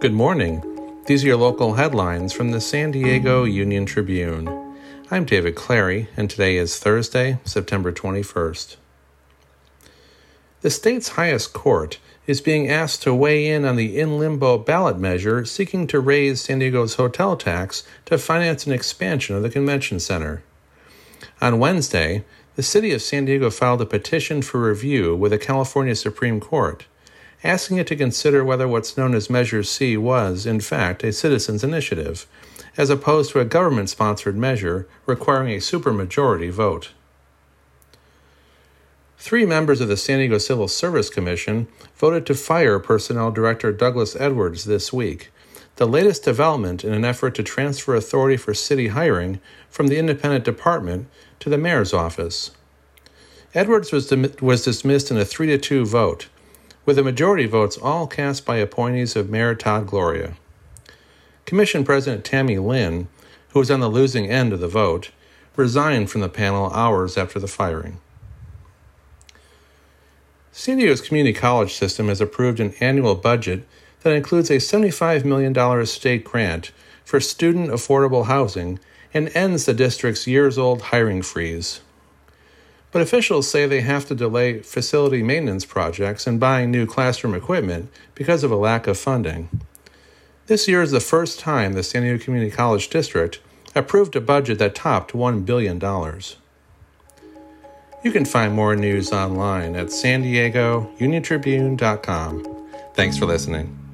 Good morning. These are your local headlines from the San Diego Union Tribune. I'm David Clary, and today is Thursday, September 21st. The state's highest court is being asked to weigh in on the in limbo ballot measure seeking to raise San Diego's hotel tax to finance an expansion of the convention center. On Wednesday, the city of San Diego filed a petition for review with the California Supreme Court asking it to consider whether what's known as Measure C was, in fact, a citizens' initiative, as opposed to a government sponsored measure requiring a supermajority vote. Three members of the San Diego Civil Service Commission voted to fire Personnel Director Douglas Edwards this week, the latest development in an effort to transfer authority for city hiring from the independent department to the mayor's office. Edwards was, was dismissed in a 3 to 2 vote, with the majority votes all cast by appointees of Mayor Todd Gloria. Commission President Tammy Lynn, who was on the losing end of the vote, resigned from the panel hours after the firing. San Diego's community college system has approved an annual budget that includes a $75 million state grant for student affordable housing and ends the district's years old hiring freeze. But officials say they have to delay facility maintenance projects and buying new classroom equipment because of a lack of funding. This year is the first time the San Diego Community College District approved a budget that topped $1 billion. You can find more news online at san diego. Thanks for listening.